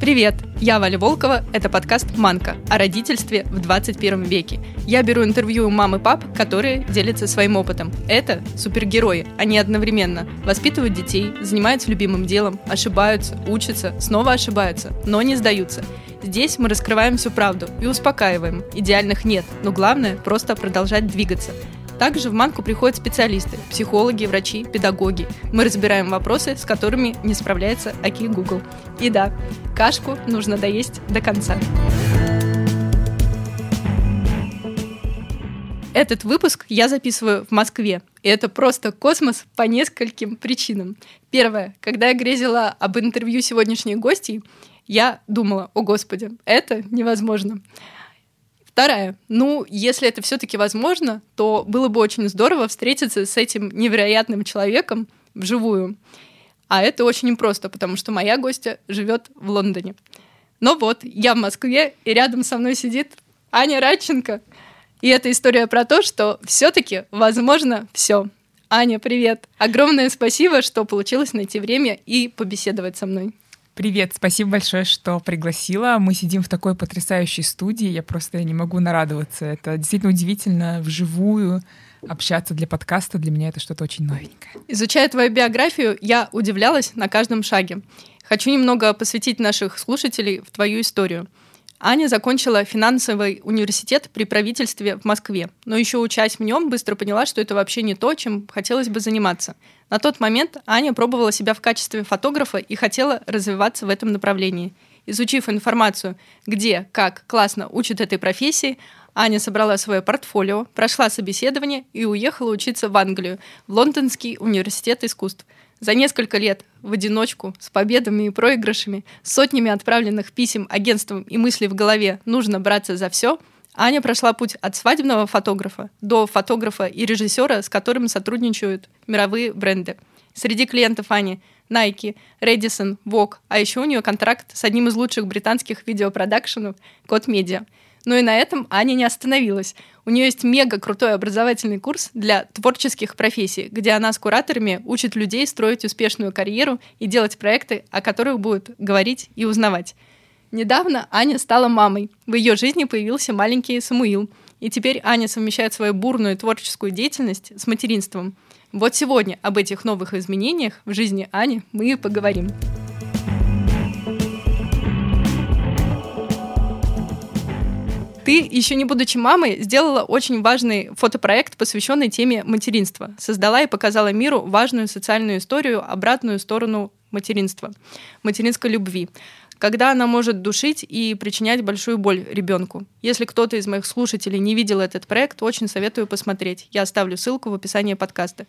Привет! Я Валя Волкова, это подкаст «Манка» о родительстве в 21 веке. Я беру интервью у мам и пап, которые делятся своим опытом. Это супергерои, они одновременно воспитывают детей, занимаются любимым делом, ошибаются, учатся, снова ошибаются, но не сдаются. Здесь мы раскрываем всю правду и успокаиваем. Идеальных нет, но главное – просто продолжать двигаться. Также в Манку приходят специалисты, психологи, врачи, педагоги. Мы разбираем вопросы, с которыми не справляется Аки Google. И да, кашку нужно доесть до конца. Этот выпуск я записываю в Москве. И это просто космос по нескольким причинам. Первое. Когда я грезила об интервью сегодняшних гостей, я думала, о господи, это невозможно. Вторая. Ну, если это все-таки возможно, то было бы очень здорово встретиться с этим невероятным человеком вживую. А это очень непросто, потому что моя гостья живет в Лондоне. Но вот, я в Москве, и рядом со мной сидит Аня Радченко. И это история про то, что все-таки возможно все. Аня, привет. Огромное спасибо, что получилось найти время и побеседовать со мной. Привет, спасибо большое, что пригласила. Мы сидим в такой потрясающей студии, я просто не могу нарадоваться. Это действительно удивительно вживую общаться для подкаста. Для меня это что-то очень новенькое. Изучая твою биографию, я удивлялась на каждом шаге. Хочу немного посвятить наших слушателей в твою историю. Аня закончила финансовый университет при правительстве в Москве, но еще учась в нем, быстро поняла, что это вообще не то, чем хотелось бы заниматься. На тот момент Аня пробовала себя в качестве фотографа и хотела развиваться в этом направлении. Изучив информацию, где, как классно учат этой профессии, Аня собрала свое портфолио, прошла собеседование и уехала учиться в Англию, в Лондонский университет искусств – за несколько лет в одиночку, с победами и проигрышами, сотнями отправленных писем агентствам и мыслей в голове «нужно браться за все», Аня прошла путь от свадебного фотографа до фотографа и режиссера, с которым сотрудничают мировые бренды. Среди клиентов Ани Nike, Redison, Vogue, а еще у нее контракт с одним из лучших британских видеопродакшенов Код Медиа. Но и на этом Аня не остановилась. У нее есть мега крутой образовательный курс для творческих профессий, где она с кураторами учит людей строить успешную карьеру и делать проекты, о которых будут говорить и узнавать. Недавно Аня стала мамой. В ее жизни появился маленький Самуил. И теперь Аня совмещает свою бурную творческую деятельность с материнством. Вот сегодня об этих новых изменениях в жизни Ани мы и поговорим. Ты, еще не будучи мамой, сделала очень важный фотопроект, посвященный теме материнства. Создала и показала миру важную социальную историю, обратную сторону материнства, материнской любви когда она может душить и причинять большую боль ребенку. Если кто-то из моих слушателей не видел этот проект, очень советую посмотреть. Я оставлю ссылку в описании подкаста.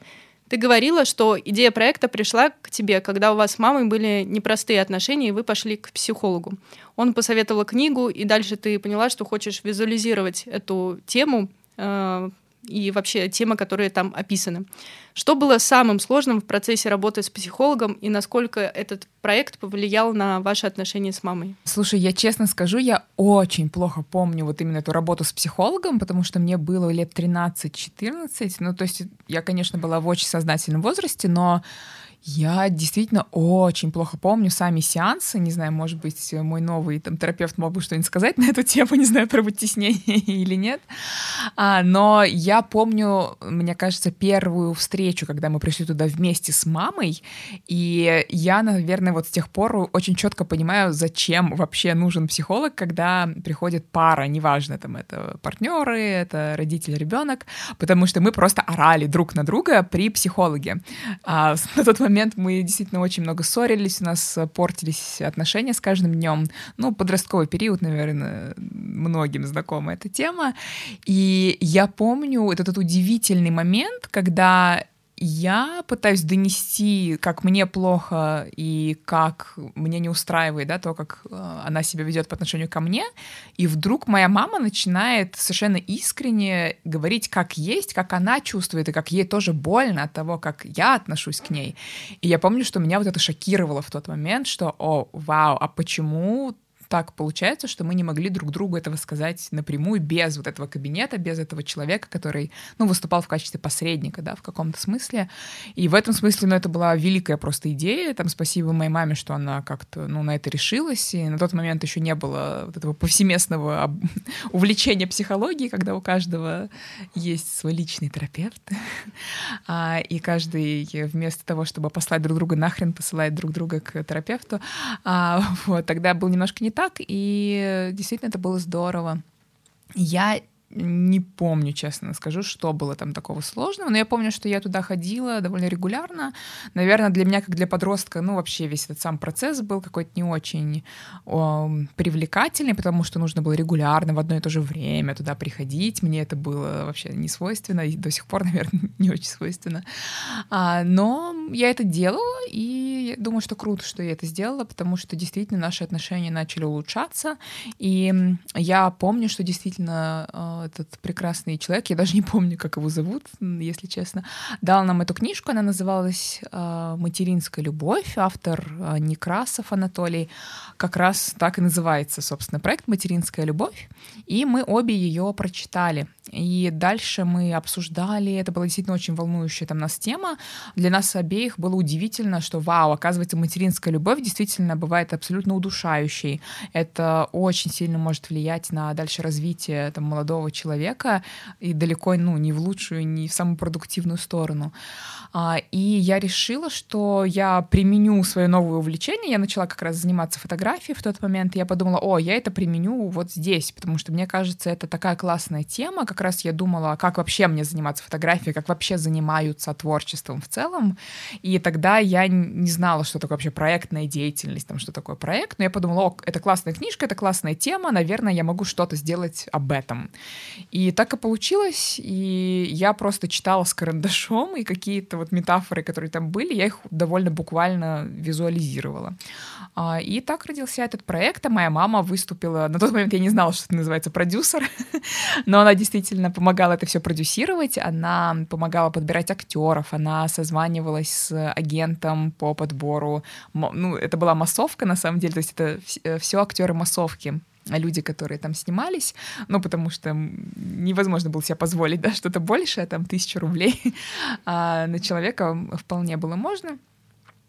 Ты говорила, что идея проекта пришла к тебе, когда у вас с мамой были непростые отношения, и вы пошли к психологу. Он посоветовал книгу, и дальше ты поняла, что хочешь визуализировать эту тему э, и вообще темы, которые там описаны. Что было самым сложным в процессе работы с психологом и насколько этот проект повлиял на ваши отношения с мамой? Слушай, я честно скажу, я очень плохо помню вот именно эту работу с психологом, потому что мне было лет 13-14. Ну, то есть я, конечно, была в очень сознательном возрасте, но я действительно очень плохо помню сами сеансы. Не знаю, может быть, мой новый там, терапевт мог бы что-нибудь сказать на эту тему, не знаю, про вытеснение или нет. А, но я помню, мне кажется, первую встречу, когда мы пришли туда вместе с мамой, и я, наверное, вот с тех пор очень четко понимаю, зачем вообще нужен психолог, когда приходит пара, неважно, там это партнеры, это родитель, ребенок, потому что мы просто орали друг на друга при психологе. А, на тот момент момент мы действительно очень много ссорились, у нас портились отношения с каждым днем. Ну, подростковый период, наверное, многим знакома эта тема. И я помню вот этот удивительный момент, когда я пытаюсь донести, как мне плохо и как мне не устраивает, да, то, как э, она себя ведет по отношению ко мне, и вдруг моя мама начинает совершенно искренне говорить, как есть, как она чувствует, и как ей тоже больно от того, как я отношусь к ней. И я помню, что меня вот это шокировало в тот момент, что, о, вау, а почему так получается, что мы не могли друг другу этого сказать напрямую, без вот этого кабинета, без этого человека, который, ну, выступал в качестве посредника, да, в каком-то смысле. И в этом смысле, ну, это была великая просто идея. Там спасибо моей маме, что она как-то, ну, на это решилась. И на тот момент еще не было вот этого повсеместного увлечения психологией, когда у каждого есть свой личный терапевт. А, и каждый вместо того, чтобы послать друг друга нахрен, посылает друг друга к терапевту. А, вот, тогда был немножко не так, и действительно это было здорово. Я не помню, честно скажу, что было там такого сложного, но я помню, что я туда ходила довольно регулярно. Наверное, для меня, как для подростка, ну, вообще весь этот сам процесс был какой-то не очень о, привлекательный, потому что нужно было регулярно в одно и то же время туда приходить. Мне это было вообще не свойственно, и до сих пор, наверное, не очень свойственно. А, но я это делала, и думаю, что круто, что я это сделала, потому что действительно наши отношения начали улучшаться, и я помню, что действительно а, этот прекрасный человек, я даже не помню, как его зовут, если честно, дал нам эту книжку, она называлась э, «Материнская любовь», автор э, Некрасов Анатолий, как раз так и называется, собственно, проект «Материнская любовь», и мы обе ее прочитали. И дальше мы обсуждали, это была действительно очень волнующая там нас тема. Для нас обеих было удивительно, что, вау, оказывается, материнская любовь действительно бывает абсолютно удушающей. Это очень сильно может влиять на дальше развитие там, молодого человека и далеко ну, не в лучшую, не в самую продуктивную сторону. А, и я решила, что я применю свое новое увлечение. Я начала как раз заниматься фотографией в тот момент. И я подумала, о, я это применю вот здесь, потому что мне кажется, это такая классная тема. Как раз я думала, как вообще мне заниматься фотографией, как вообще занимаются творчеством в целом. И тогда я не знала, что такое вообще проектная деятельность, там, что такое проект. Но я подумала, о, это классная книжка, это классная тема, наверное, я могу что-то сделать об этом. И так и получилось. И я просто читала с карандашом, и какие-то вот метафоры, которые там были, я их довольно буквально визуализировала. А, и так родился этот проект, а моя мама выступила... На тот момент я не знала, что это называется продюсер, но она действительно помогала это все продюсировать, она помогала подбирать актеров, она созванивалась с агентом по подбору. Ну, это была массовка, на самом деле, то есть это все э, актеры массовки люди, которые там снимались, ну, потому что невозможно было себе позволить, да, что-то большее, там, тысячу рублей, а на человека вполне было можно.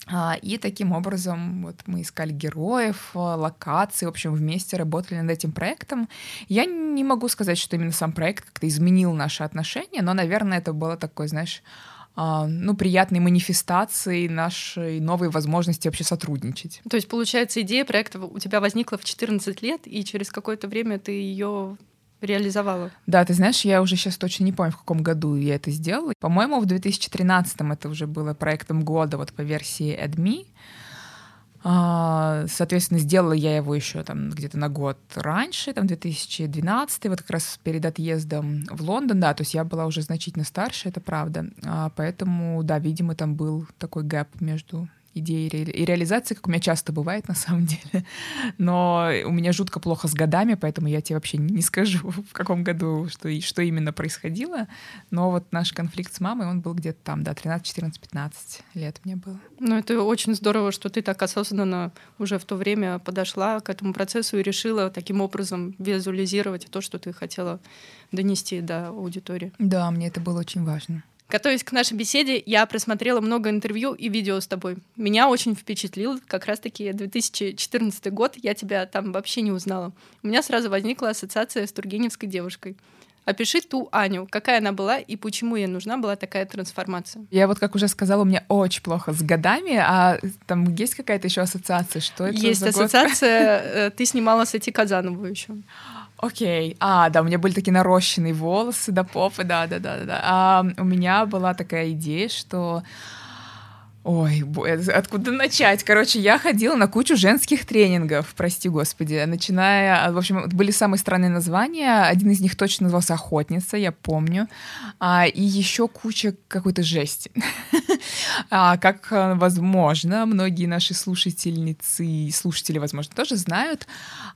А, и таким образом вот мы искали героев, локации, в общем, вместе работали над этим проектом. Я не могу сказать, что именно сам проект как-то изменил наши отношения, но, наверное, это было такое, знаешь, а, ну, приятной манифестацией нашей новой возможности вообще сотрудничать. То есть, получается, идея проекта у тебя возникла в 14 лет, и через какое-то время ты ее реализовала? Да, ты знаешь, я уже сейчас точно не помню, в каком году я это сделала. По-моему, в 2013 это уже было проектом года вот по версии AdMe. А, соответственно, сделала я его еще там где-то на год раньше, там 2012, вот как раз перед отъездом в Лондон, да, то есть я была уже значительно старше, это правда. А, поэтому, да, видимо, там был такой гэп между идеи и реализации, как у меня часто бывает на самом деле. Но у меня жутко плохо с годами, поэтому я тебе вообще не скажу, в каком году что, что именно происходило. Но вот наш конфликт с мамой, он был где-то там, да, 13, 14, 15 лет мне было. Ну, это очень здорово, что ты так осознанно уже в то время подошла к этому процессу и решила таким образом визуализировать то, что ты хотела донести до аудитории. Да, мне это было очень важно. Готовясь к нашей беседе, я просмотрела много интервью и видео с тобой. Меня очень впечатлил как раз-таки 2014 год. Я тебя там вообще не узнала. У меня сразу возникла ассоциация с Тургеневской девушкой. Опиши ту Аню, какая она была и почему ей нужна была такая трансформация. Я вот, как уже сказала, у меня очень плохо с годами, а там есть какая-то еще ассоциация? Что это Есть ассоциация, э, ты снимала с Эти Казанову еще. Окей. А, да, у меня были такие нарощенные волосы до попы, да-да-да. да. А у меня была такая идея, что Ой, откуда начать? Короче, я ходила на кучу женских тренингов, прости господи, начиная, в общем, были самые странные названия, один из них точно назывался «Охотница», я помню, а, и еще куча какой-то жести. А, как э, возможно, многие наши слушательницы и слушатели, возможно, тоже знают,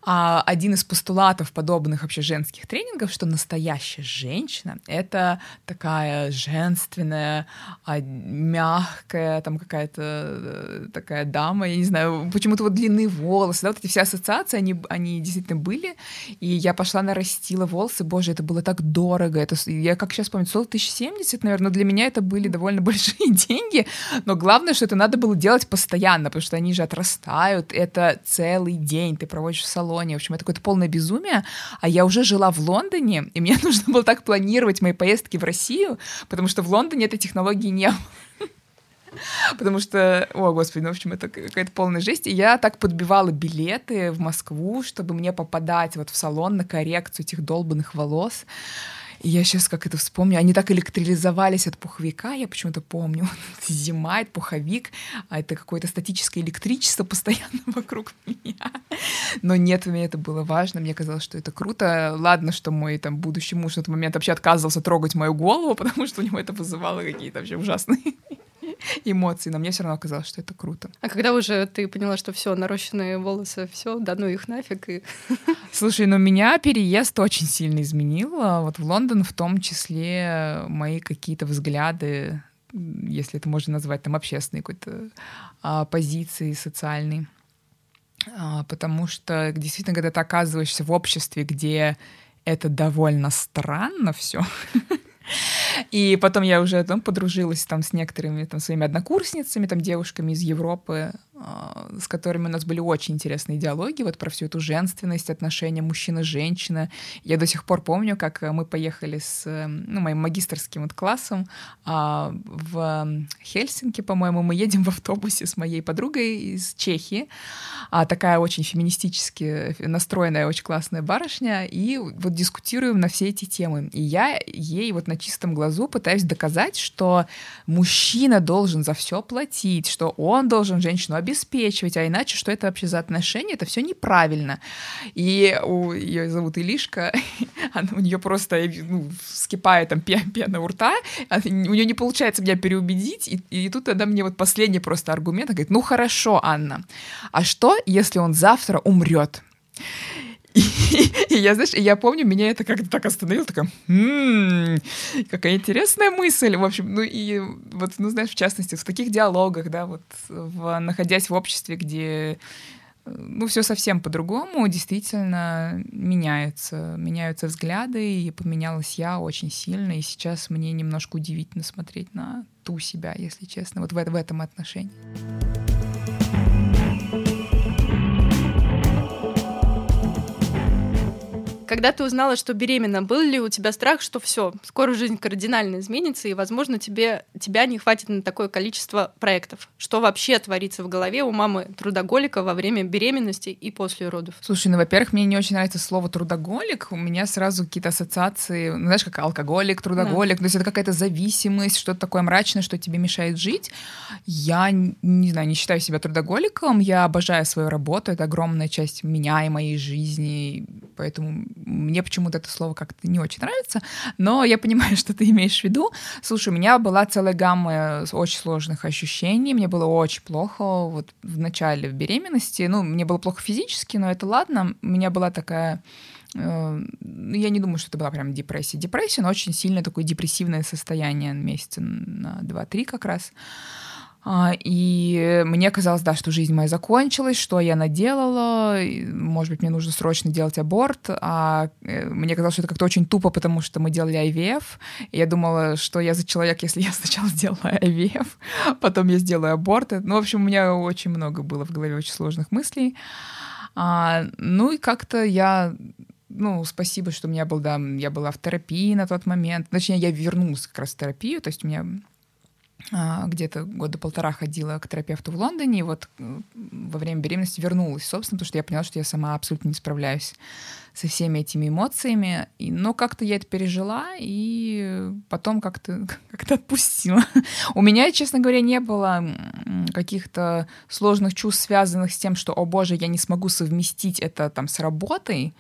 а, один из постулатов подобных вообще женских тренингов, что настоящая женщина — это такая женственная, а, мягкая, там какая-то э, такая дама, я не знаю, почему-то вот длинные волосы, да, вот эти все ассоциации, они, они действительно были, и я пошла нарастила волосы, боже, это было так дорого, это, я как сейчас помню, стоило 1070, наверное, но для меня это были довольно большие деньги, но главное, что это надо было делать постоянно, потому что они же отрастают, это целый день ты проводишь в салоне, в общем, это какое-то полное безумие, а я уже жила в Лондоне, и мне нужно было так планировать мои поездки в Россию, потому что в Лондоне этой технологии не было. Потому что, о, господи, ну, в общем, это какая-то полная жесть. И я так подбивала билеты в Москву, чтобы мне попадать вот в салон на коррекцию этих долбанных волос. Я сейчас как это вспомню, они так электролизовались от пуховика, я почему-то помню. Зима, это пуховик, а это какое-то статическое электричество постоянно вокруг меня. Но нет, мне это было важно, мне казалось, что это круто. Ладно, что мой там будущий муж в этот момент вообще отказывался трогать мою голову, потому что у него это вызывало какие-то вообще ужасные эмоций, но мне все равно казалось, что это круто. А когда уже ты поняла, что все, нарощенные волосы, все, да ну их нафиг. И... Слушай, ну меня переезд очень сильно изменил. Вот в Лондон в том числе мои какие-то взгляды, если это можно назвать там общественной какой-то а, позиции социальной. А, потому что действительно, когда ты оказываешься в обществе, где это довольно странно все, И потом я уже там подружилась там с некоторыми там своими однокурсницами, там девушками из Европы, с которыми у нас были очень интересные диалоги вот про всю эту женственность, отношения мужчина-женщина. Я до сих пор помню, как мы поехали с ну, моим магистрским вот классом а, в Хельсинки, по-моему, мы едем в автобусе с моей подругой из Чехии, а, такая очень феминистически настроенная, очень классная барышня, и вот дискутируем на все эти темы. И я ей вот на чистом глазу пытаюсь доказать, что мужчина должен за все платить, что он должен женщину обеспечивать, а иначе что это вообще за отношения? Это все неправильно. И у ее зовут Илишка, она, у нее просто ну, скипает там пена у рта, а у нее не получается меня переубедить, и, и тут она мне вот последний просто аргумент, она говорит, ну хорошо, Анна, а что, если он завтра умрет? И, я, знаешь, я помню, меня это как-то так остановило, такая, м-м, какая интересная мысль, в общем, ну и вот, ну знаешь, в частности, в таких диалогах, да, вот находясь в обществе, где ну, все совсем по-другому, действительно меняется, меняются взгляды, и поменялась я очень сильно, и сейчас мне немножко удивительно смотреть на ту себя, если честно, вот в, в этом отношении. Когда ты узнала, что беременна, был ли у тебя страх, что все, скоро жизнь кардинально изменится, и, возможно, тебе, тебя не хватит на такое количество проектов? Что вообще творится в голове у мамы трудоголика во время беременности и после родов? Слушай, ну, во-первых, мне не очень нравится слово трудоголик. У меня сразу какие-то ассоциации, ну, знаешь, как алкоголик, трудоголик. Да. То есть это какая-то зависимость, что-то такое мрачное, что тебе мешает жить. Я, не знаю, не считаю себя трудоголиком. Я обожаю свою работу. Это огромная часть меня и моей жизни. Поэтому мне почему-то это слово как-то не очень нравится, но я понимаю, что ты имеешь в виду. Слушай, у меня была целая гамма очень сложных ощущений, мне было очень плохо вот в начале беременности, ну, мне было плохо физически, но это ладно, у меня была такая э, ну, я не думаю, что это была прям депрессия. Депрессия, но очень сильное такое депрессивное состояние месяца на 2-3 как раз. И мне казалось, да, что жизнь моя закончилась, что я наделала, может быть, мне нужно срочно делать аборт, а э, мне казалось, что это как-то очень тупо, потому что мы делали IVF, и я думала, что я за человек, если я сначала сделала IVF, потом я сделаю аборт. Ну, в общем, у меня очень много было в голове очень сложных мыслей. А, ну и как-то я ну, спасибо, что у меня был, да, я была в терапии на тот момент. Точнее, я вернулась как раз в терапию, то есть у меня а, где-то года полтора ходила к терапевту в Лондоне, и вот во время беременности вернулась, собственно, потому что я поняла, что я сама абсолютно не справляюсь со всеми этими эмоциями. И, но как-то я это пережила, и потом как-то как отпустила. У меня, честно говоря, не было каких-то сложных чувств, связанных с тем, что, о боже, я не смогу совместить это там с работой.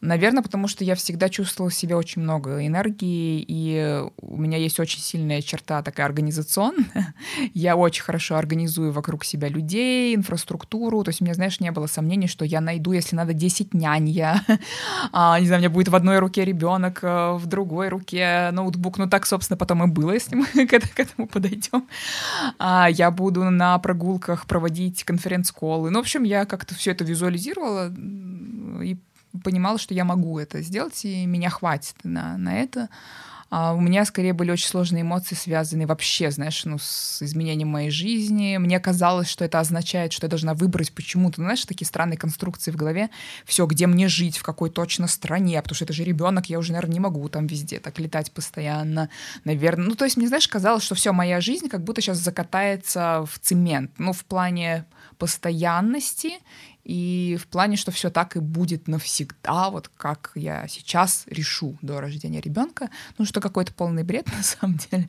Наверное, потому что я всегда чувствовала в себе очень много энергии, и у меня есть очень сильная черта такая организационная. Я очень хорошо организую вокруг себя людей, инфраструктуру. То есть у меня, знаешь, не было сомнений, что я найду, если надо, 10 нянь. Я, а, не знаю, у меня будет в одной руке ребенок, э, в другой руке ноутбук. Ну так, собственно, потом и было, если мы к этому подойдем. А, я буду на прогулках проводить конференц-колы. Ну, в общем, я как-то все это визуализировала и понимала, что я могу это сделать, и меня хватит на, на это. А у меня скорее были очень сложные эмоции, связанные вообще, знаешь, ну, с изменением моей жизни. Мне казалось, что это означает, что я должна выбрать почему-то, знаешь, такие странные конструкции в голове. Все, где мне жить, в какой точно стране, потому что это же ребенок, я уже, наверное, не могу там везде так летать постоянно, наверное. Ну, то есть мне, знаешь, казалось, что все, моя жизнь как будто сейчас закатается в цемент, ну, в плане постоянности и в плане, что все так и будет навсегда, вот как я сейчас решу до рождения ребенка. Ну, что какой-то полный бред на самом деле.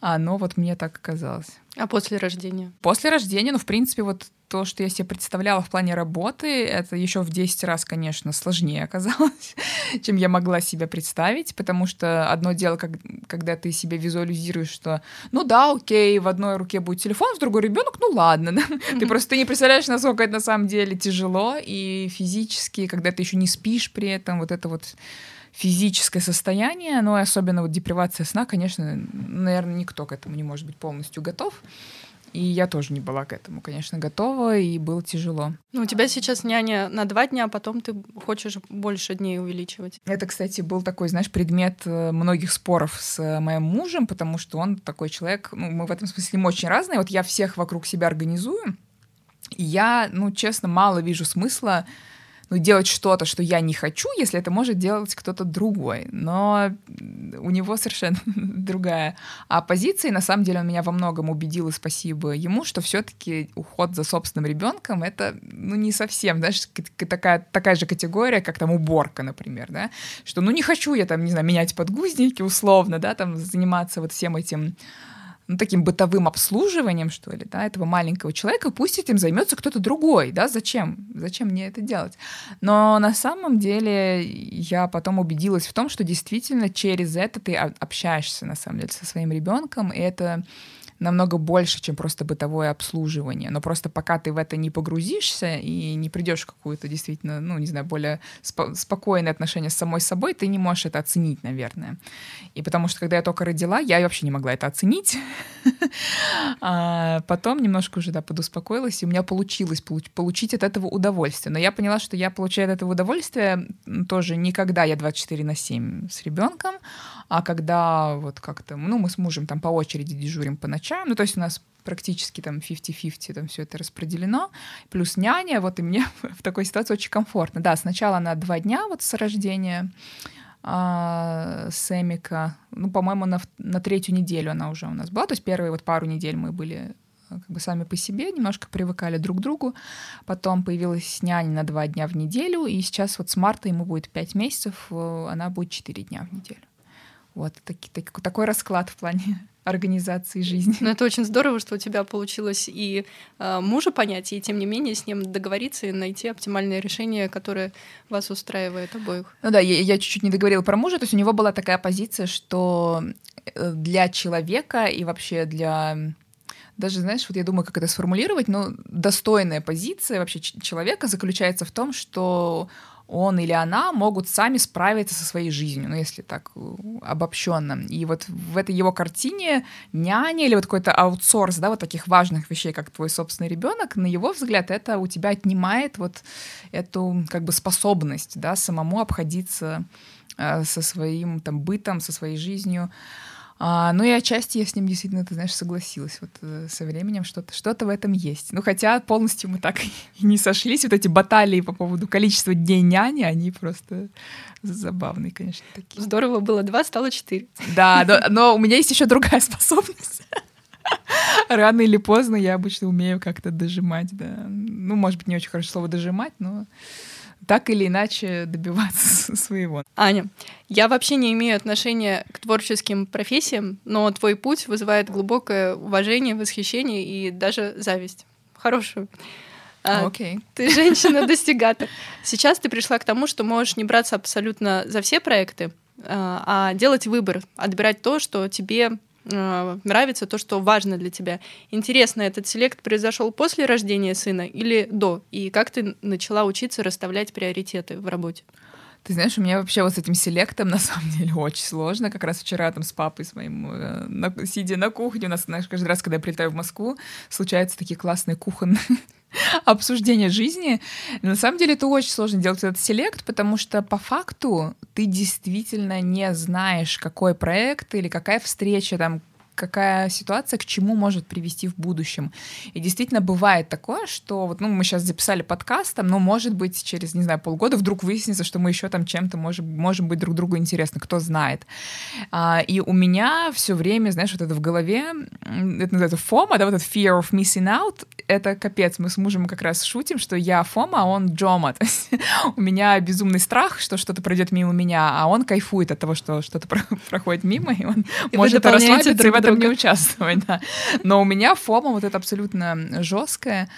А, но вот мне так казалось. А после рождения? После рождения, ну, в принципе, вот то, что я себе представляла в плане работы, это еще в 10 раз, конечно, сложнее оказалось, чем я могла себе представить, потому что одно дело, как, когда ты себе визуализируешь, что, ну да, окей, в одной руке будет телефон, в другой ребенок, ну ладно, да? ты просто ты не представляешь, насколько это на самом деле тяжело и физически, когда ты еще не спишь при этом, вот это вот физическое состояние, но особенно вот депривация сна, конечно, наверное, никто к этому не может быть полностью готов. И я тоже не была к этому, конечно, готова, и было тяжело. Ну, у тебя сейчас няня на два дня, а потом ты хочешь больше дней увеличивать. Это, кстати, был такой, знаешь, предмет э, многих споров с э, моим мужем, потому что он такой человек, ну, мы в этом смысле мы очень разные. Вот я всех вокруг себя организую, и я, ну, честно, мало вижу смысла ну, делать что-то, что я не хочу, если это может делать кто-то другой. Но у него совершенно другая а позиция. И на самом деле он меня во многом убедил, и спасибо ему, что все-таки уход за собственным ребенком это ну, не совсем, знаешь, такая, такая же категория, как там уборка, например, да, что ну не хочу я там, не знаю, менять подгузники условно, да, там заниматься вот всем этим ну, таким бытовым обслуживанием, что ли, да, этого маленького человека, пусть этим займется кто-то другой, да, зачем? Зачем мне это делать? Но на самом деле я потом убедилась в том, что действительно через это ты общаешься, на самом деле, со своим ребенком, и это намного больше, чем просто бытовое обслуживание. Но просто пока ты в это не погрузишься и не придешь в какую-то действительно, ну, не знаю, более спо- спокойное отношение с самой собой, ты не можешь это оценить, наверное. И потому что, когда я только родила, я вообще не могла это оценить. а потом немножко уже, да, подуспокоилась, и у меня получилось получ- получить от этого удовольствие. Но я поняла, что я получаю от этого удовольствие тоже никогда я 24 на 7 с ребенком, а когда вот как-то, ну, мы с мужем там по очереди дежурим по ночам, ну, то есть у нас практически там 50-50 там все это распределено, плюс няня, вот и мне в такой ситуации очень комфортно. Да, сначала на два дня вот с рождения а, Сэмика, ну, по-моему, на, на третью неделю она уже у нас была, то есть первые вот пару недель мы были э, как бы сами по себе, немножко привыкали друг к другу. Потом появилась няня на два дня в неделю, и сейчас вот с марта ему будет пять месяцев, э, она будет четыре дня в неделю. Вот таки, так, такой расклад в плане организации жизни. Ну, это очень здорово, что у тебя получилось и э, мужа понять, и тем не менее с ним договориться и найти оптимальное решение, которое вас устраивает обоих. Ну да, я, я чуть-чуть не договорила про мужа, то есть у него была такая позиция, что э, для человека и вообще для даже, знаешь, вот я думаю, как это сформулировать, но достойная позиция вообще человека заключается в том, что он или она могут сами справиться со своей жизнью, ну, если так э, обобщенно. И вот в этой его картине няня или вот какой-то аутсорс, да, вот таких важных вещей, как твой собственный ребенок, на его взгляд, это у тебя отнимает вот эту как бы способность, да, самому обходиться э, со своим там бытом, со своей жизнью. А, ну и отчасти я с ним действительно, ты знаешь, согласилась. Вот э, со временем что-то что в этом есть. Ну хотя полностью мы так и не сошлись. Вот эти баталии по поводу количества дней няни, они просто забавные, конечно, такие. Здорово было два, стало четыре. Да, но, но у меня есть еще другая способность. Рано или поздно я обычно умею как-то дожимать, да. Ну, может быть, не очень хорошо слово дожимать, но так или иначе добиваться своего. Аня, я вообще не имею отношения к творческим профессиям, но твой путь вызывает глубокое уважение, восхищение и даже зависть. Хорошую. А, Окей. Ты женщина-достигатор. Сейчас ты пришла к тому, что можешь не браться абсолютно за все проекты, а а делать выбор, отбирать то, что тебе а, нравится, то, что важно для тебя. Интересно, этот селект произошел после рождения сына или до? И как ты начала учиться расставлять приоритеты в работе? Ты знаешь, у меня вообще вот с этим селектом на самом деле очень сложно. Как раз вчера там с папой, с моим, э, на, сидя на кухне, у нас, знаешь, каждый раз, когда я прилетаю в Москву, случаются такие классные кухонные обсуждения жизни. На самом деле это очень сложно делать этот селект, потому что по факту ты действительно не знаешь, какой проект или какая встреча там какая ситуация к чему может привести в будущем. И действительно бывает такое, что вот, ну, мы сейчас записали подкаст, там, но, может быть, через, не знаю, полгода вдруг выяснится, что мы еще там чем-то можем, можем быть друг другу интересны, кто знает. А, и у меня все время, знаешь, вот это в голове, это называется фома, да, вот этот fear of missing out, это капец. Мы с мужем как раз шутим, что я фома, а он джома. То есть у меня безумный страх, что что-то пройдет мимо меня, а он кайфует от того, что что-то проходит мимо, и он И может расслабиться и в друг этом не участвовать, да. Но у меня фома вот это абсолютно жесткая,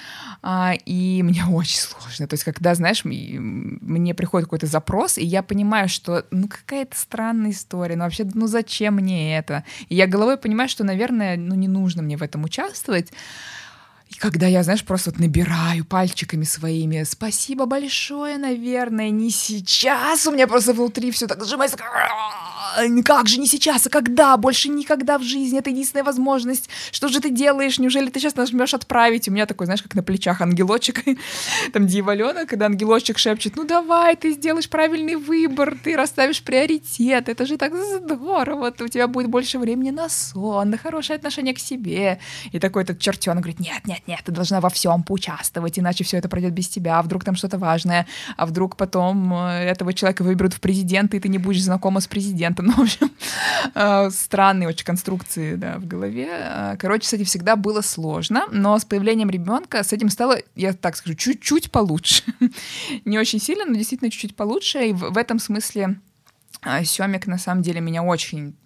а, и мне очень сложно. То есть, когда, знаешь, мне приходит какой-то запрос, и я понимаю, что, ну, какая-то странная история, ну, вообще, ну, зачем мне это? И я головой понимаю, что, наверное, ну, не нужно мне в этом участвовать. И когда я, знаешь, просто вот набираю пальчиками своими, спасибо большое, наверное, не сейчас, у меня просто внутри все так сжимается, «А, как же не сейчас, а когда, больше никогда в жизни, это единственная возможность, что же ты делаешь, неужели ты сейчас нажмешь отправить, у меня такой, знаешь, как на плечах ангелочек, там дьяволенок, когда ангелочек шепчет, ну давай, ты сделаешь правильный выбор, ты расставишь приоритет, это же так здорово, у тебя будет больше времени на сон, на хорошее отношение к себе, и такой этот чертенок говорит, нет, нет, нет, ты должна во всем поучаствовать, иначе все это пройдет без тебя, а вдруг там что-то важное, а вдруг потом э, этого человека выберут в президенты, и ты не будешь знакома с президентом. Ну, в общем, э, странные очень конструкции да, в голове. Э, Короче, с этим всегда было сложно, но с появлением ребенка с этим стало, я так скажу, чуть-чуть получше. Не очень сильно, но действительно чуть-чуть получше. И в, в этом смысле э, Семик на самом деле меня очень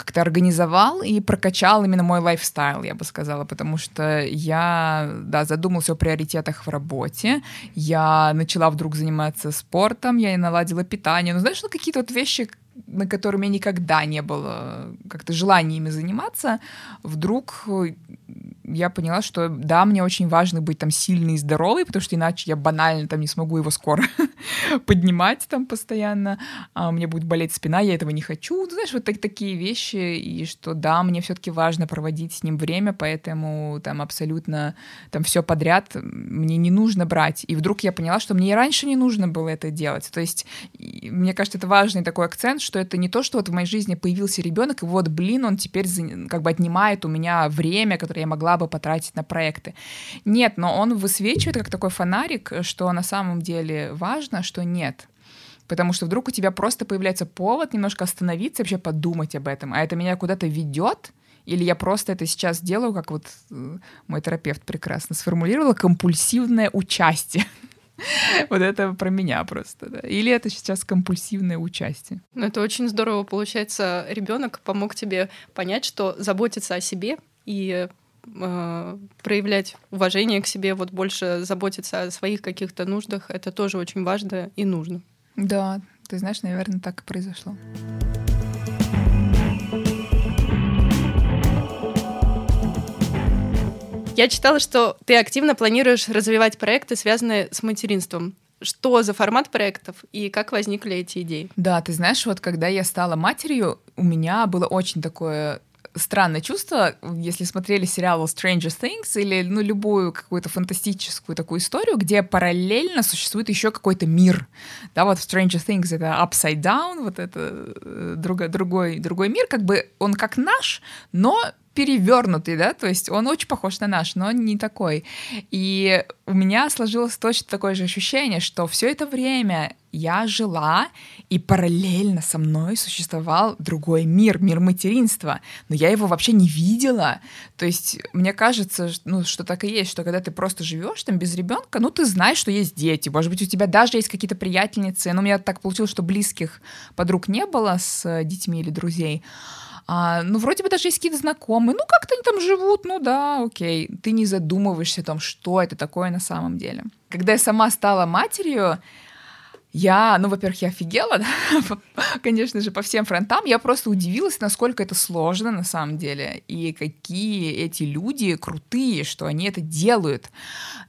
как-то организовал и прокачал именно мой лайфстайл, я бы сказала, потому что я, да, задумался о приоритетах в работе, я начала вдруг заниматься спортом, я и наладила питание, ну, знаешь, ну, какие-то вот вещи, на которые у меня никогда не было как-то желания ими заниматься, вдруг я поняла, что да, мне очень важно быть там сильной и здоровой, потому что иначе я банально там не смогу его скоро поднимать там постоянно, а мне будет болеть спина, я этого не хочу. Ну, знаешь, вот так, такие вещи, и что да, мне все-таки важно проводить с ним время, поэтому там абсолютно там все подряд мне не нужно брать. И вдруг я поняла, что мне и раньше не нужно было это делать. То есть, мне кажется, это важный такой акцент, что это не то, что вот в моей жизни появился ребенок, и вот, блин, он теперь как бы отнимает у меня время, которое я могла бы потратить на проекты. Нет, но он высвечивает как такой фонарик, что на самом деле важно, что нет. Потому что вдруг у тебя просто появляется повод немножко остановиться вообще подумать об этом. А это меня куда-то ведет, или я просто это сейчас делаю, как вот э, мой терапевт прекрасно сформулировала, компульсивное участие. Вот это про меня просто, да. Или это сейчас компульсивное участие. Ну, это очень здорово. Получается, ребенок помог тебе понять, что заботиться о себе и э, проявлять уважение к себе, вот больше заботиться о своих каких-то нуждах, это тоже очень важно и нужно. Да, ты знаешь, наверное, так и произошло. Я читала, что ты активно планируешь развивать проекты, связанные с материнством. Что за формат проектов и как возникли эти идеи? Да, ты знаешь, вот когда я стала матерью, у меня было очень такое странное чувство, если смотрели сериал Stranger Things или ну, любую какую-то фантастическую такую историю, где параллельно существует еще какой-то мир. Да, вот в Stranger Things это Upside Down, вот это э, друго- другой, другой мир, как бы он как наш, но перевернутый, да, то есть он очень похож на наш, но не такой. И у меня сложилось точно такое же ощущение, что все это время я жила, и параллельно со мной существовал другой мир, мир материнства, но я его вообще не видела. То есть мне кажется, ну, что так и есть, что когда ты просто живешь там без ребенка, ну ты знаешь, что есть дети, может быть у тебя даже есть какие-то приятельницы, но у меня так получилось, что близких подруг не было с э, детьми или друзей. А, ну, вроде бы даже есть какие-то знакомые, ну, как-то они там живут, ну да, окей. Ты не задумываешься о том, что это такое на самом деле. Когда я сама стала матерью, я, ну, во-первых, я офигела, да? конечно же, по всем фронтам. Я просто удивилась, насколько это сложно на самом деле, и какие эти люди крутые, что они это делают.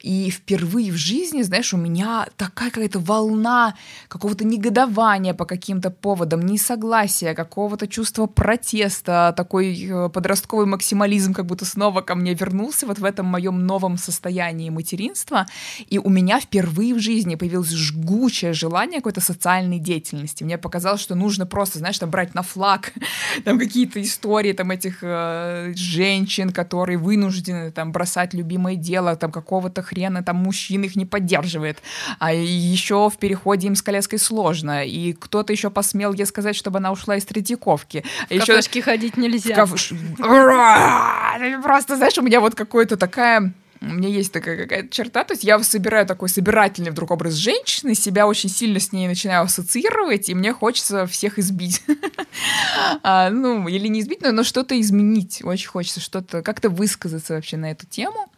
И впервые в жизни, знаешь, у меня такая какая-то волна какого-то негодования по каким-то поводам, несогласия, какого-то чувства протеста, такой э, подростковый максимализм как будто снова ко мне вернулся вот в этом моем новом состоянии материнства. И у меня впервые в жизни появилось жгучее желание желание какой-то социальной деятельности. Мне показалось, что нужно просто, знаешь, там брать на флаг там какие-то истории там этих э, женщин, которые вынуждены там бросать любимое дело, там какого-то хрена там мужчин их не поддерживает. А еще в переходе им с коляской сложно. И кто-то еще посмел ей сказать, чтобы она ушла из Третьяковки. В еще... ходить нельзя. Каф... Просто, знаешь, у меня вот какое-то такая у меня есть такая какая-то черта, то есть я собираю такой собирательный вдруг образ женщины, себя очень сильно с ней начинаю ассоциировать, и мне хочется всех избить. а, ну, или не избить, но, но что-то изменить. Очень хочется что-то, как-то высказаться вообще на эту тему.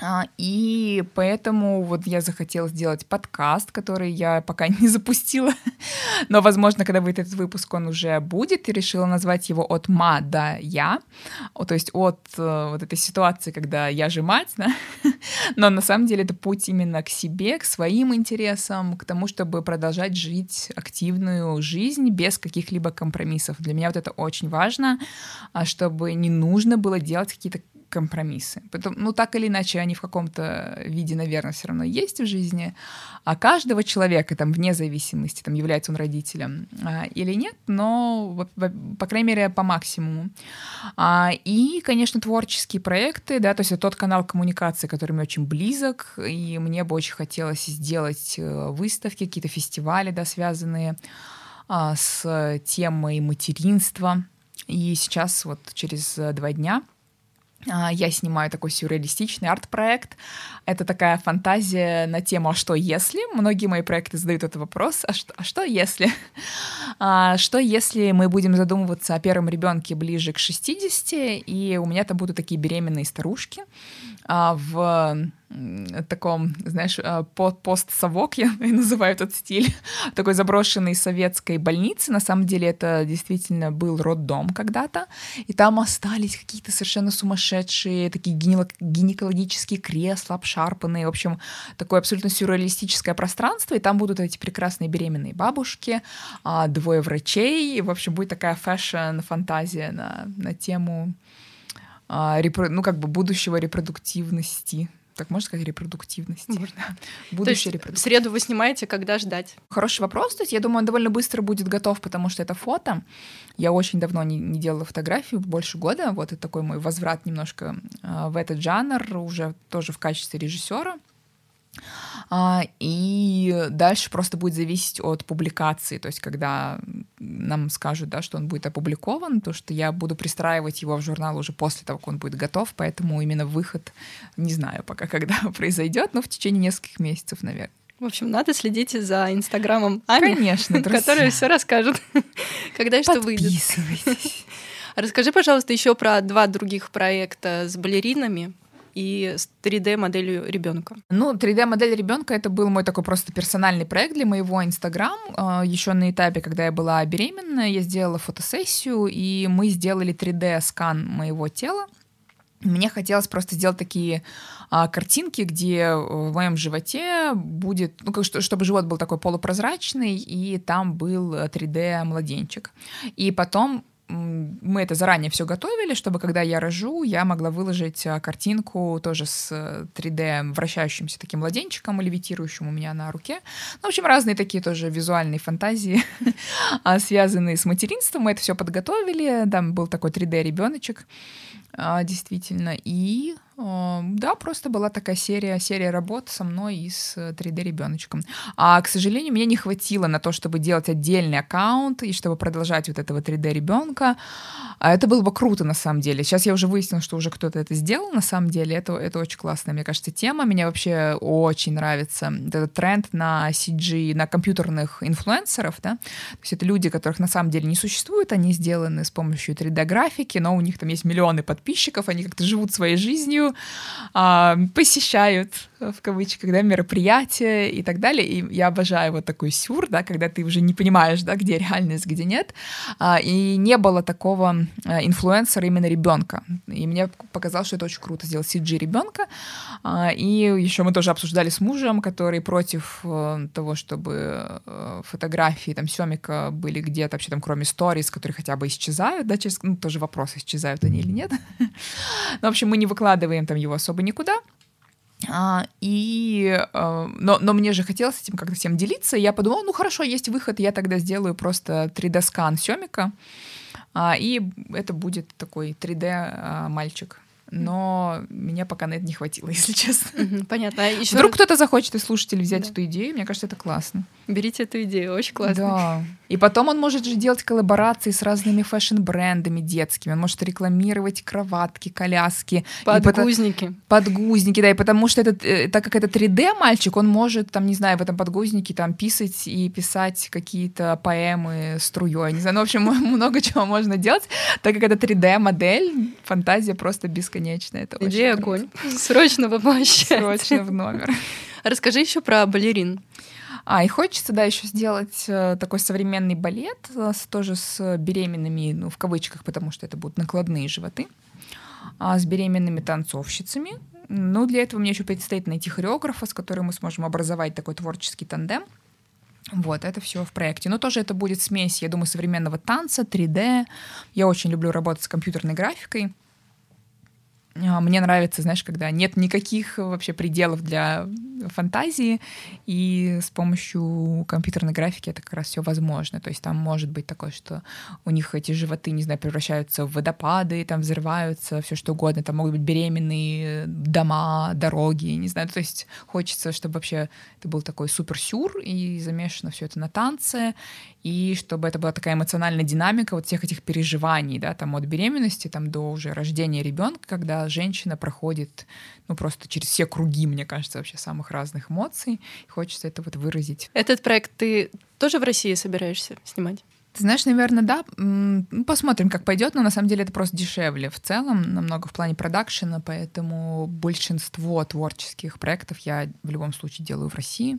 А, и поэтому вот я захотела сделать подкаст, который я пока не запустила, но, возможно, когда выйдет этот выпуск, он уже будет, и решила назвать его «От ма до я», то есть от э, вот этой ситуации, когда я же мать, да? но на самом деле это путь именно к себе, к своим интересам, к тому, чтобы продолжать жить активную жизнь без каких-либо компромиссов. Для меня вот это очень важно, а, чтобы не нужно было делать какие-то компромиссы. Потом, ну, так или иначе, они в каком-то виде, наверное, все равно есть в жизни. А каждого человека, там, вне зависимости, там, является он родителем а, или нет, но, по крайней мере, по максимуму. А, и, конечно, творческие проекты, да, то есть это тот канал коммуникации, который мне очень близок, и мне бы очень хотелось сделать э, выставки, какие-то фестивали, да, связанные а, с темой материнства. И сейчас вот через э, два дня я снимаю такой сюрреалистичный арт-проект. Это такая фантазия на тему «А что если?». Многие мои проекты задают этот вопрос «А что, а что если?». А, что если мы будем задумываться о первом ребенке ближе к 60, и у меня там будут такие беременные старушки, а, в таком, знаешь, а, пост-совок, я называю этот стиль, такой заброшенной советской больницы. На самом деле это действительно был роддом когда-то, и там остались какие-то совершенно сумасшедшие такие гинекологические кресла, обшарпанные, в общем, такое абсолютно сюрреалистическое пространство, и там будут эти прекрасные беременные бабушки, а, двое врачей, и, в общем, будет такая fashion-фантазия на, на тему а, ну, как бы будущего репродуктивности. Так можно сказать, репродуктивности? Можно. Будущее репродуктивности. В среду вы снимаете, когда ждать? Хороший вопрос. То есть я думаю, он довольно быстро будет готов, потому что это фото. Я очень давно не, не делала фотографию, больше года. Вот это такой мой возврат немножко э, в этот жанр, уже тоже в качестве режиссера. А, и дальше просто будет зависеть от публикации, то есть когда нам скажут, да, что он будет опубликован, то что я буду пристраивать его в журнал уже после того, как он будет готов, поэтому именно выход не знаю пока, когда произойдет, но в течение нескольких месяцев, наверное. В общем, надо следить за инстаграмом Ани, Конечно, которая все расскажет, когда и что выйдет. Расскажи, пожалуйста, еще про два других проекта с балеринами и с 3D-моделью ребенка? Ну, 3D-модель ребенка это был мой такой просто персональный проект для моего Инстаграм. А, Еще на этапе, когда я была беременна, я сделала фотосессию, и мы сделали 3D-скан моего тела. Мне хотелось просто сделать такие а, картинки, где в моем животе будет, ну, как, чтобы живот был такой полупрозрачный, и там был 3D-младенчик. И потом мы это заранее все готовили, чтобы когда я рожу, я могла выложить а, картинку тоже с 3D э, вращающимся таким младенчиком, левитирующим у меня на руке. Ну, в общем, разные такие тоже визуальные фантазии, а, связанные с материнством. Мы это все подготовили. Там был такой 3D ребеночек, а, действительно. И Да, просто была такая серия, серия работ со мной и с 3D-ребеночком. А, к сожалению, мне не хватило на то, чтобы делать отдельный аккаунт и чтобы продолжать вот этого 3D-ребенка. А это было бы круто, на самом деле. Сейчас я уже выяснила, что уже кто-то это сделал, на самом деле. Это, это очень классная, мне кажется, тема. Мне вообще очень нравится этот тренд на CG, на компьютерных инфлюенсеров, да. То есть это люди, которых на самом деле не существует, они сделаны с помощью 3D-графики, но у них там есть миллионы подписчиков, они как-то живут своей жизнью, а, посещают в кавычках, да, мероприятия и так далее. И я обожаю вот такой сюр, да, когда ты уже не понимаешь, да, где реальность, где нет. А, и не было такого а, инфлюенсера именно ребенка. И мне показалось, что это очень круто сделать CG ребенка. А, и еще мы тоже обсуждали с мужем, который против э, того, чтобы э, фотографии там Семика были где-то вообще там кроме сториз, которые хотя бы исчезают, да, через, ну, тоже вопрос, исчезают они или нет. Ну, в общем, мы не выкладываем там его особо никуда. А, и, а, но, но мне же хотелось этим как-то всем делиться. И я подумала, ну хорошо, есть выход, я тогда сделаю просто 3D-скан Семика, а, и это будет такой 3D-мальчик. А, но меня пока на это не хватило, если честно. понятно. А еще Вдруг кто-то захочет из слушателей взять да. эту идею, мне кажется, это классно. Берите эту идею, очень классно. Да. И потом он может же делать коллаборации с разными fashion-брендами детскими. Он может рекламировать кроватки, коляски. Подгузники. Подгузники, да. И потому что этот, э, так как это 3D-мальчик, он может, там, не знаю, в этом подгузнике там писать и писать какие-то поэмы струей. Не знаю, ну, в общем, много чего можно делать. Так как это 3D-модель, фантазия просто бесконечная. Это Идея огонь. Срочно воплощать. Срочно в номер. Расскажи еще про балерин. А, и хочется, да, еще сделать э, такой современный балет, э, тоже с беременными, ну, в кавычках, потому что это будут накладные животы, а, с беременными танцовщицами. Ну, для этого мне еще предстоит найти хореографа, с которым мы сможем образовать такой творческий тандем. Вот, это все в проекте. Но тоже это будет смесь, я думаю, современного танца, 3D. Я очень люблю работать с компьютерной графикой. А, мне нравится, знаешь, когда нет никаких вообще пределов для фантазии, и с помощью компьютерной графики это как раз все возможно. То есть там может быть такое, что у них эти животы, не знаю, превращаются в водопады, там взрываются, все что угодно. Там могут быть беременные дома, дороги, не знаю. То есть хочется, чтобы вообще это был такой супер-сюр, и замешано все это на танце, и чтобы это была такая эмоциональная динамика вот всех этих переживаний, да, там от беременности там до уже рождения ребенка, когда женщина проходит, ну, просто через все круги, мне кажется, вообще самых разных эмоций. И хочется это вот выразить. Этот проект ты тоже в России собираешься снимать? Ты знаешь, наверное, да. Ну, посмотрим, как пойдет, но на самом деле это просто дешевле в целом, намного в плане продакшена, поэтому большинство творческих проектов я в любом случае делаю в России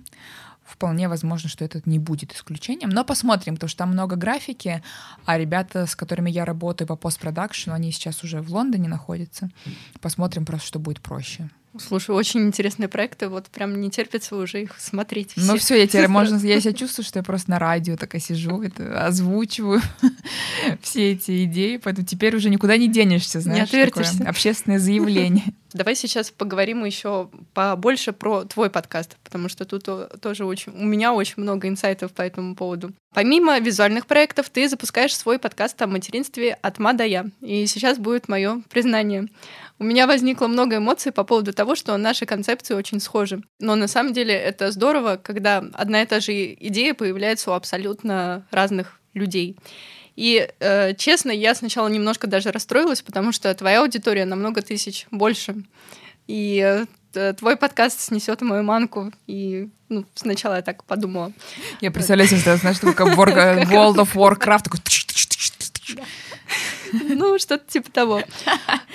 вполне возможно, что это не будет исключением. Но посмотрим, потому что там много графики, а ребята, с которыми я работаю по постпродакшену, они сейчас уже в Лондоне находятся. Посмотрим просто, что будет проще. Слушай, очень интересные проекты, вот прям не терпится уже их смотреть. Все. Ну все, я теперь можно, я себя чувствую, что я просто на радио такая сижу, это озвучиваю все эти идеи, поэтому теперь уже никуда не денешься, знаешь, не такое общественное заявление. Давай сейчас поговорим еще побольше про твой подкаст, потому что тут тоже очень, у меня очень много инсайтов по этому поводу. Помимо визуальных проектов, ты запускаешь свой подкаст о материнстве от ма до я. И сейчас будет мое признание. У меня возникло много эмоций по поводу того, что наши концепции очень схожи. Но на самом деле это здорово, когда одна и та же идея появляется у абсолютно разных людей. И, э, честно, я сначала немножко даже расстроилась, потому что твоя аудитория намного тысяч больше. И э, твой подкаст снесет мою манку. И ну, сначала я так подумала. Я представляю себе, знаешь, как World of Warcraft, такой Ну, что-то типа того.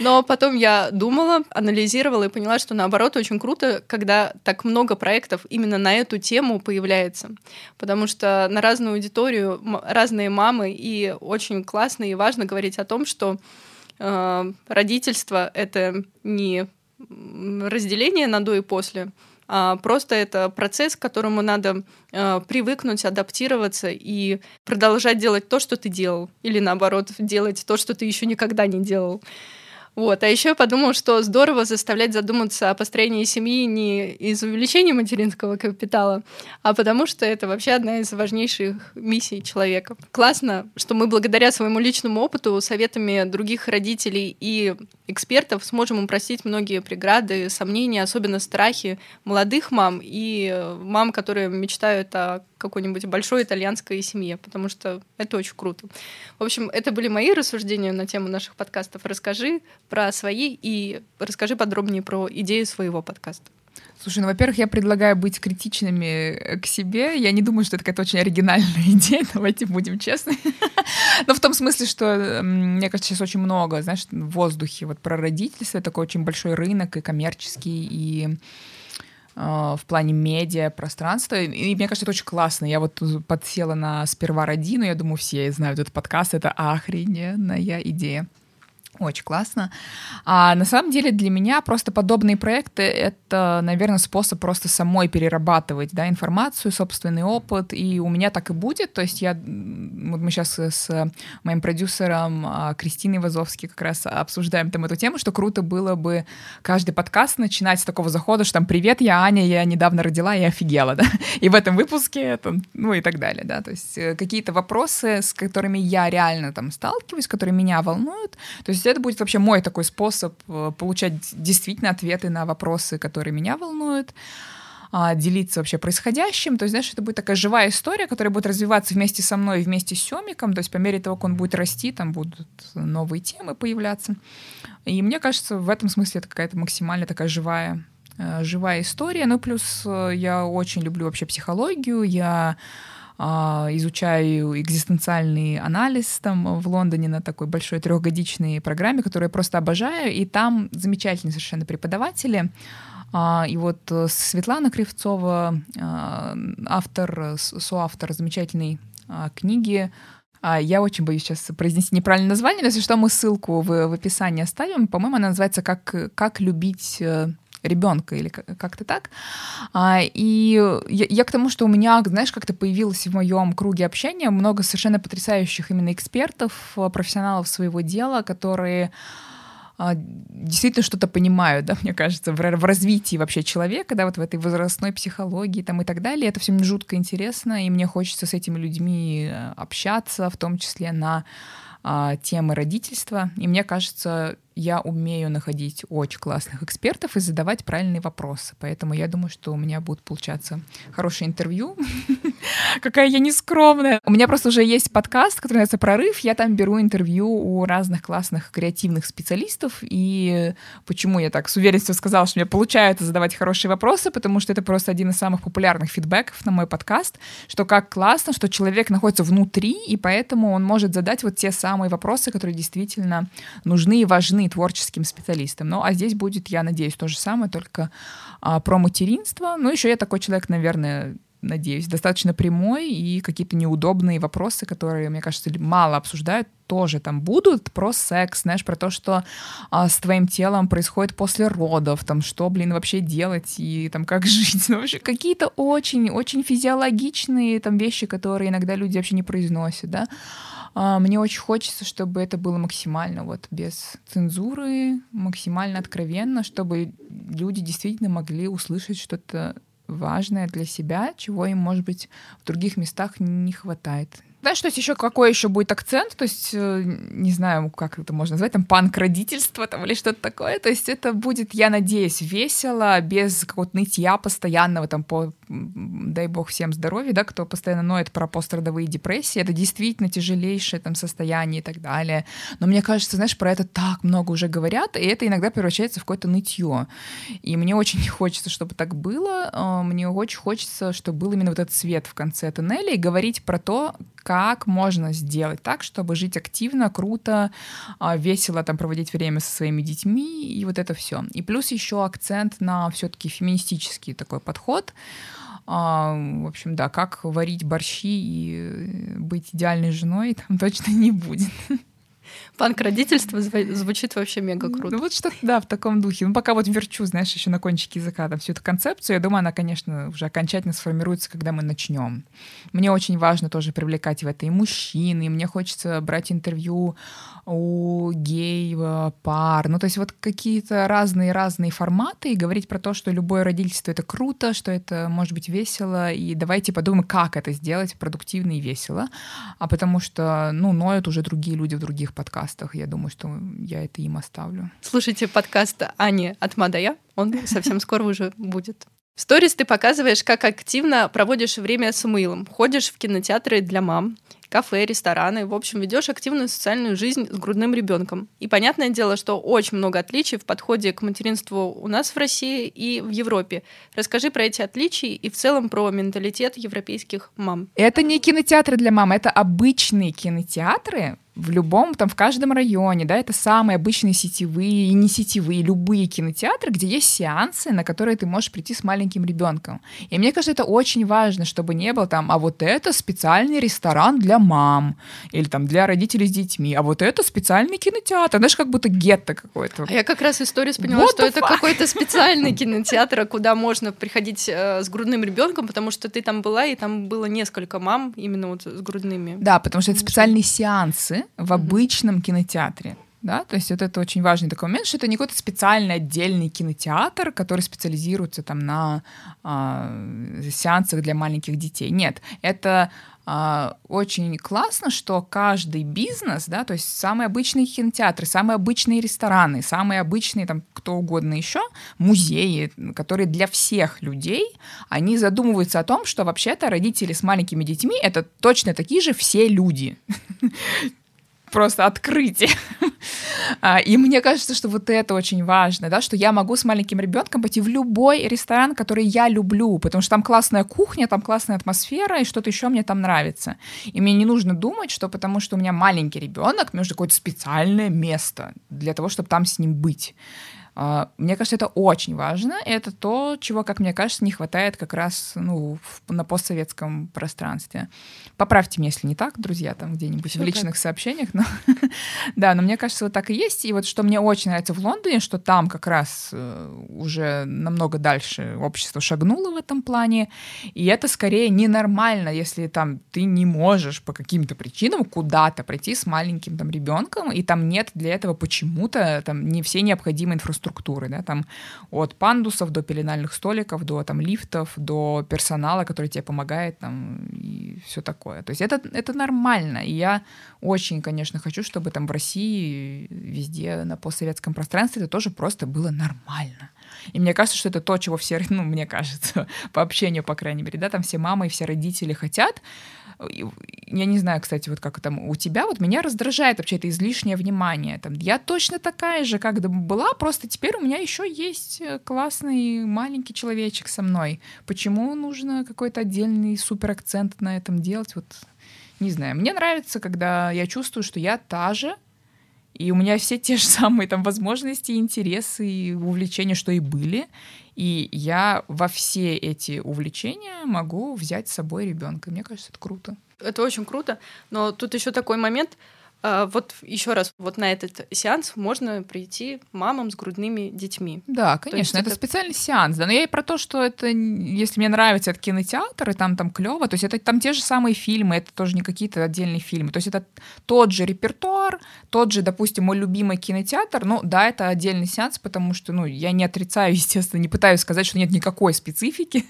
Но потом я думала, анализировала и поняла, что наоборот очень круто, когда так много проектов именно на эту тему появляется. Потому что на разную аудиторию разные мамы, и очень классно и важно говорить о том, что э, родительство — это не разделение на до и после, просто это процесс, к которому надо э, привыкнуть, адаптироваться и продолжать делать то, что ты делал, или наоборот, делать то, что ты еще никогда не делал. Вот. А еще я подумала, что здорово заставлять задуматься о построении семьи не из увеличения материнского капитала, а потому что это вообще одна из важнейших миссий человека. Классно, что мы благодаря своему личному опыту, советами других родителей и экспертов сможем упростить многие преграды, сомнения, особенно страхи молодых мам и э, мам, которые мечтают о какой-нибудь большой итальянской семье, потому что это очень круто. В общем, это были мои рассуждения на тему наших подкастов. Расскажи про свои и расскажи подробнее про идею своего подкаста. Слушай, ну, во-первых, я предлагаю быть критичными к себе. Я не думаю, что это какая-то очень оригинальная идея, давайте будем честны. Но в том смысле, что, мне кажется, сейчас очень много, знаешь, в воздухе вот про родительство, такой очень большой рынок и коммерческий, и а, в плане медиа, пространства. И мне кажется, это очень классно. Я вот подсела на «Сперва роди», но я думаю, все знают этот подкаст. Это охрененная идея. Очень классно. А на самом деле для меня просто подобные проекты — это, наверное, способ просто самой перерабатывать да, информацию, собственный опыт, и у меня так и будет. То есть я, вот мы сейчас с моим продюсером а, Кристиной Вазовски как раз обсуждаем там эту тему, что круто было бы каждый подкаст начинать с такого захода, что там «Привет, я Аня, я недавно родила, я офигела», да, и в этом выпуске, это, ну и так далее, да, то есть э, какие-то вопросы, с которыми я реально там сталкиваюсь, которые меня волнуют, то есть есть это будет вообще мой такой способ э, получать действительно ответы на вопросы, которые меня волнуют а, делиться вообще происходящим. То есть, знаешь, это будет такая живая история, которая будет развиваться вместе со мной и вместе с Семиком. То есть по мере того, как он будет расти, там будут новые темы появляться. И мне кажется, в этом смысле это какая-то максимально такая живая э, живая история. Ну, плюс э, я очень люблю вообще психологию. Я изучаю экзистенциальный анализ там в Лондоне на такой большой трехгодичной программе, которую я просто обожаю, и там замечательные совершенно преподаватели. А, и вот э, Светлана Кривцова, а, автор, соавтор замечательной книги я очень боюсь сейчас произнести неправильное название, но если что, мы ссылку в, в описании оставим. По-моему, она называется «Как, как любить э, ребенка или как-то так. А, и я, я к тому, что у меня, знаешь, как-то появилось в моем круге общения много совершенно потрясающих именно экспертов, профессионалов своего дела, которые а, действительно что-то понимают, да, мне кажется, в, в развитии вообще человека, да, вот в этой возрастной психологии там и так далее. Это все мне жутко интересно, и мне хочется с этими людьми э, общаться, в том числе на а, темы родительства. И мне кажется, я умею находить очень классных экспертов и задавать правильные вопросы. Поэтому я думаю, что у меня будут получаться хорошие интервью. Какая я нескромная. У меня просто уже есть подкаст, который называется «Прорыв». Я там беру интервью у разных классных креативных специалистов. И почему я так с уверенностью сказала, что мне получается задавать хорошие вопросы, потому что это просто один из самых популярных фидбэков на мой подкаст, что как классно, что человек находится внутри, и поэтому он может задать вот те самые вопросы, которые действительно нужны и важны нужны творческим специалистам. Ну, а здесь будет, я надеюсь, то же самое, только а, про материнство. Ну, еще я такой человек, наверное, надеюсь, достаточно прямой, и какие-то неудобные вопросы, которые, мне кажется, мало обсуждают, тоже там будут про секс, знаешь, про то, что а, с твоим телом происходит после родов, там, что, блин, вообще делать и там как жить, ну, вообще какие-то очень-очень физиологичные там вещи, которые иногда люди вообще не произносят, да, мне очень хочется, чтобы это было максимально вот без цензуры, максимально откровенно, чтобы люди действительно могли услышать что-то важное для себя, чего им, может быть, в других местах не хватает. Знаешь, то есть еще какой еще будет акцент, то есть, э, не знаю, как это можно назвать, там, панк-родительство там, или что-то такое, то есть это будет, я надеюсь, весело, без какого-то нытья постоянного, там, по, дай бог всем здоровья, да, кто постоянно ноет про пострадовые депрессии, это действительно тяжелейшее там состояние и так далее, но мне кажется, знаешь, про это так много уже говорят, и это иногда превращается в какое-то нытье, и мне очень не хочется, чтобы так было, а, мне очень хочется, чтобы был именно вот этот свет в конце туннеля, и говорить про то, как можно сделать так, чтобы жить активно, круто, а, весело там проводить время со своими детьми и вот это все. И плюс еще акцент на все-таки феминистический такой подход. А, в общем, да, как варить борщи и быть идеальной женой там точно не будет. Панк родительство звучит вообще мега круто. Ну вот что-то, да, в таком духе. Ну пока вот верчу, знаешь, еще на кончике языка там всю эту концепцию, я думаю, она, конечно, уже окончательно сформируется, когда мы начнем. Мне очень важно тоже привлекать в это и мужчин, и мне хочется брать интервью у гей-пар, ну то есть вот какие-то разные-разные форматы и говорить про то, что любое родительство — это круто, что это может быть весело, и давайте подумаем, как это сделать продуктивно и весело, а потому что, ну, ноют уже другие люди в других подкастах. Я думаю, что я это им оставлю. Слушайте подкаст Ани от Мадая. Он совсем скоро уже будет. В сторис ты показываешь, как активно проводишь время с Самуилом. Ходишь в кинотеатры для мам, кафе, рестораны. В общем, ведешь активную социальную жизнь с грудным ребенком. И понятное дело, что очень много отличий в подходе к материнству у нас в России и в Европе. Расскажи про эти отличия и в целом про менталитет европейских мам. Это не кинотеатры для мам, это обычные кинотеатры, в любом, там, в каждом районе, да, это самые обычные сетевые и не сетевые, любые кинотеатры, где есть сеансы, на которые ты можешь прийти с маленьким ребенком. И мне кажется, это очень важно, чтобы не было там, а вот это специальный ресторан для мам, или там для родителей с детьми, а вот это специальный кинотеатр, знаешь, как будто гетто какое-то. А я как раз историю поняла, What что это какой-то специальный кинотеатр, куда можно приходить э, с грудным ребенком, потому что ты там была, и там было несколько мам именно вот с грудными. Да, потому что это специальные сеансы, в обычном кинотеатре. Да, то есть вот это очень важный такой момент, что это не какой-то специальный отдельный кинотеатр, который специализируется там на э, сеансах для маленьких детей. Нет, это э, очень классно, что каждый бизнес, да, то есть самые обычные кинотеатры, самые обычные рестораны, самые обычные там кто угодно еще, музеи, которые для всех людей, они задумываются о том, что вообще-то родители с маленькими детьми это точно такие же все люди просто открытие. А, и мне кажется, что вот это очень важно, да, что я могу с маленьким ребенком пойти в любой ресторан, который я люблю, потому что там классная кухня, там классная атмосфера, и что-то еще мне там нравится. И мне не нужно думать, что потому что у меня маленький ребенок, мне нужно какое-то специальное место для того, чтобы там с ним быть. А, мне кажется, это очень важно. Это то, чего, как мне кажется, не хватает как раз ну, в, на постсоветском пространстве. Поправьте меня, если не так, друзья, там где-нибудь Всё в личных так. сообщениях. Но, да, но мне кажется, вот так и есть. И вот что мне очень нравится в Лондоне, что там как раз э, уже намного дальше общество шагнуло в этом плане. И это скорее ненормально, если там ты не можешь по каким-то причинам куда-то прийти с маленьким там ребенком, и там нет для этого почему-то там не все необходимые инфраструктуры структуры, да, там от пандусов до пеленальных столиков, до там лифтов, до персонала, который тебе помогает, там, и все такое. То есть это, это нормально, и я очень, конечно, хочу, чтобы там в России везде на постсоветском пространстве это тоже просто было нормально. И мне кажется, что это то, чего все, ну, мне кажется, по общению, по крайней мере, да, там все мамы и все родители хотят, я не знаю, кстати, вот как там у тебя, вот меня раздражает вообще это излишнее внимание. Там, я точно такая же, как была, просто теперь у меня еще есть э, классный маленький человечек со мной. Почему нужно какой-то отдельный супер акцент на этом делать? Вот не знаю. Мне нравится, когда я чувствую, что я та же, и у меня все те же самые там возможности, интересы и увлечения, что и были. И я во все эти увлечения могу взять с собой ребенка. Мне кажется, это круто. Это очень круто. Но тут еще такой момент. А, вот еще раз, вот на этот сеанс можно прийти мамам с грудными детьми. Да, конечно, это, это специальный сеанс, да, но я и про то, что это, если мне нравится этот кинотеатр, и там там клево, то есть это там те же самые фильмы, это тоже не какие-то отдельные фильмы, то есть это тот же репертуар, тот же, допустим, мой любимый кинотеатр, ну да, это отдельный сеанс, потому что, ну, я не отрицаю, естественно, не пытаюсь сказать, что нет никакой специфики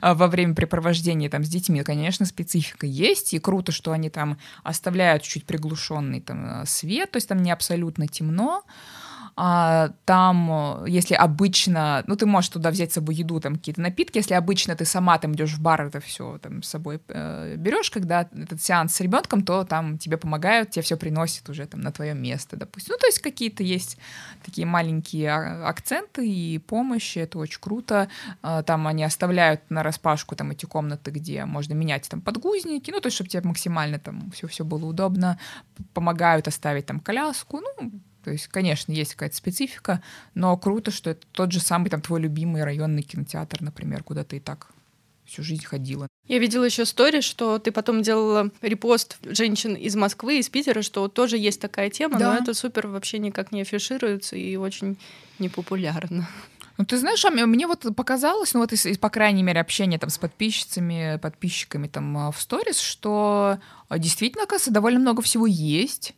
а, во время препровождения там с детьми, конечно, специфика есть, и круто, что они там оставляют чуть приглушенный определенный там э, свет, то есть там не абсолютно темно, там, если обычно, ну, ты можешь туда взять с собой еду, там, какие-то напитки, если обычно ты сама там идешь в бар, это все там с собой э, берешь, когда этот сеанс с ребенком, то там тебе помогают, тебе все приносят уже там на твое место, допустим. Ну, то есть какие-то есть такие маленькие а, акценты и помощи, это очень круто. А, там они оставляют на распашку там эти комнаты, где можно менять там подгузники, ну, то есть, чтобы тебе максимально там все-все было удобно, помогают оставить там коляску, ну, то есть, конечно, есть какая-то специфика, но круто, что это тот же самый там твой любимый районный кинотеатр, например, куда ты и так всю жизнь ходила. Я видела еще историю, что ты потом делала репост женщин из Москвы, из Питера, что тоже есть такая тема, да. но это супер вообще никак не афишируется и очень непопулярно. Ну, ты знаешь, а мне вот показалось, ну вот из, из по крайней мере, общения там с подписчицами, подписчиками там а, в сторис, что а, действительно, оказывается, довольно много всего есть,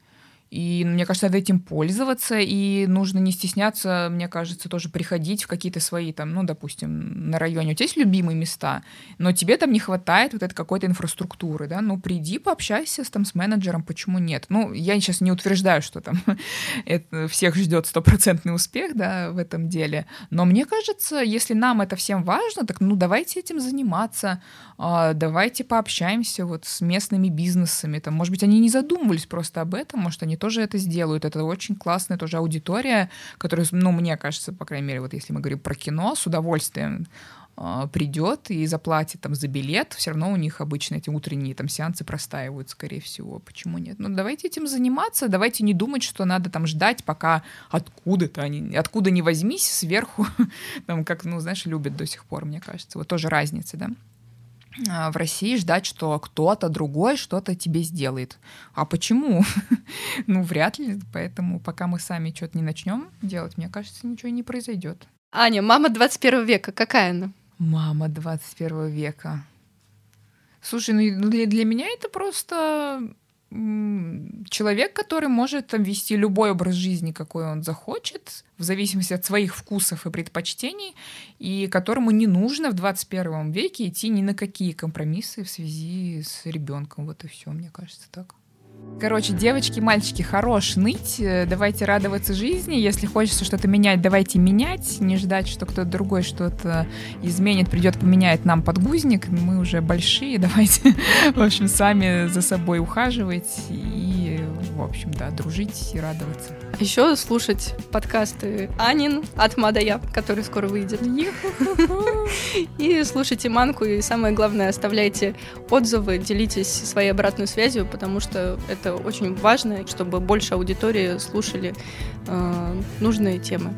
И мне кажется, надо этим пользоваться, и нужно не стесняться, мне кажется, тоже приходить в какие-то свои, там, ну, допустим, на районе. У тебя есть любимые места, но тебе там не хватает вот этой какой-то инфраструктуры, да, ну, приди, пообщайся с, там, с менеджером, почему нет? Ну, я сейчас не утверждаю, что там это всех ждет стопроцентный успех, да, в этом деле, но мне кажется, если нам это всем важно, так, ну, давайте этим заниматься, а, давайте пообщаемся вот с местными бизнесами, там, может быть, они не задумывались просто об этом, может, они тоже это сделают. Это очень классная тоже аудитория, которая, ну, мне кажется, по крайней мере, вот если мы говорим про кино, с удовольствием э, придет и заплатит там за билет, все равно у них обычно эти утренние там сеансы простаивают, скорее всего. Почему нет? Ну, давайте этим заниматься, давайте не думать, что надо там ждать, пока откуда-то они, откуда не возьмись, сверху, там, как, ну, знаешь, любят до сих пор, мне кажется. Вот тоже разница, да? А, в России ждать, что кто-то другой что-то тебе сделает. А почему? ну, вряд ли. Поэтому пока мы сами что-то не начнем делать, мне кажется, ничего не произойдет. Аня, мама 21 века, какая она? Мама 21 века. Слушай, ну, ну для, для меня это просто человек, который может там вести любой образ жизни, какой он захочет, в зависимости от своих вкусов и предпочтений, и которому не нужно в 21 веке идти ни на какие компромиссы в связи с ребенком. Вот и все, мне кажется, так. Короче, девочки, мальчики, хорош ныть, э, давайте радоваться жизни. Если хочется что-то менять, давайте менять. Не ждать, что кто-то другой что-то изменит, придет, поменяет нам подгузник. Мы уже большие, давайте, в общем, сами за собой ухаживать и, в общем, да, дружить и радоваться. А еще слушать подкасты Анин от Мадая, который скоро выйдет. И слушайте Манку, и самое главное, оставляйте отзывы, делитесь своей обратной связью, потому что это очень важно, чтобы больше аудитории слушали э, нужные темы.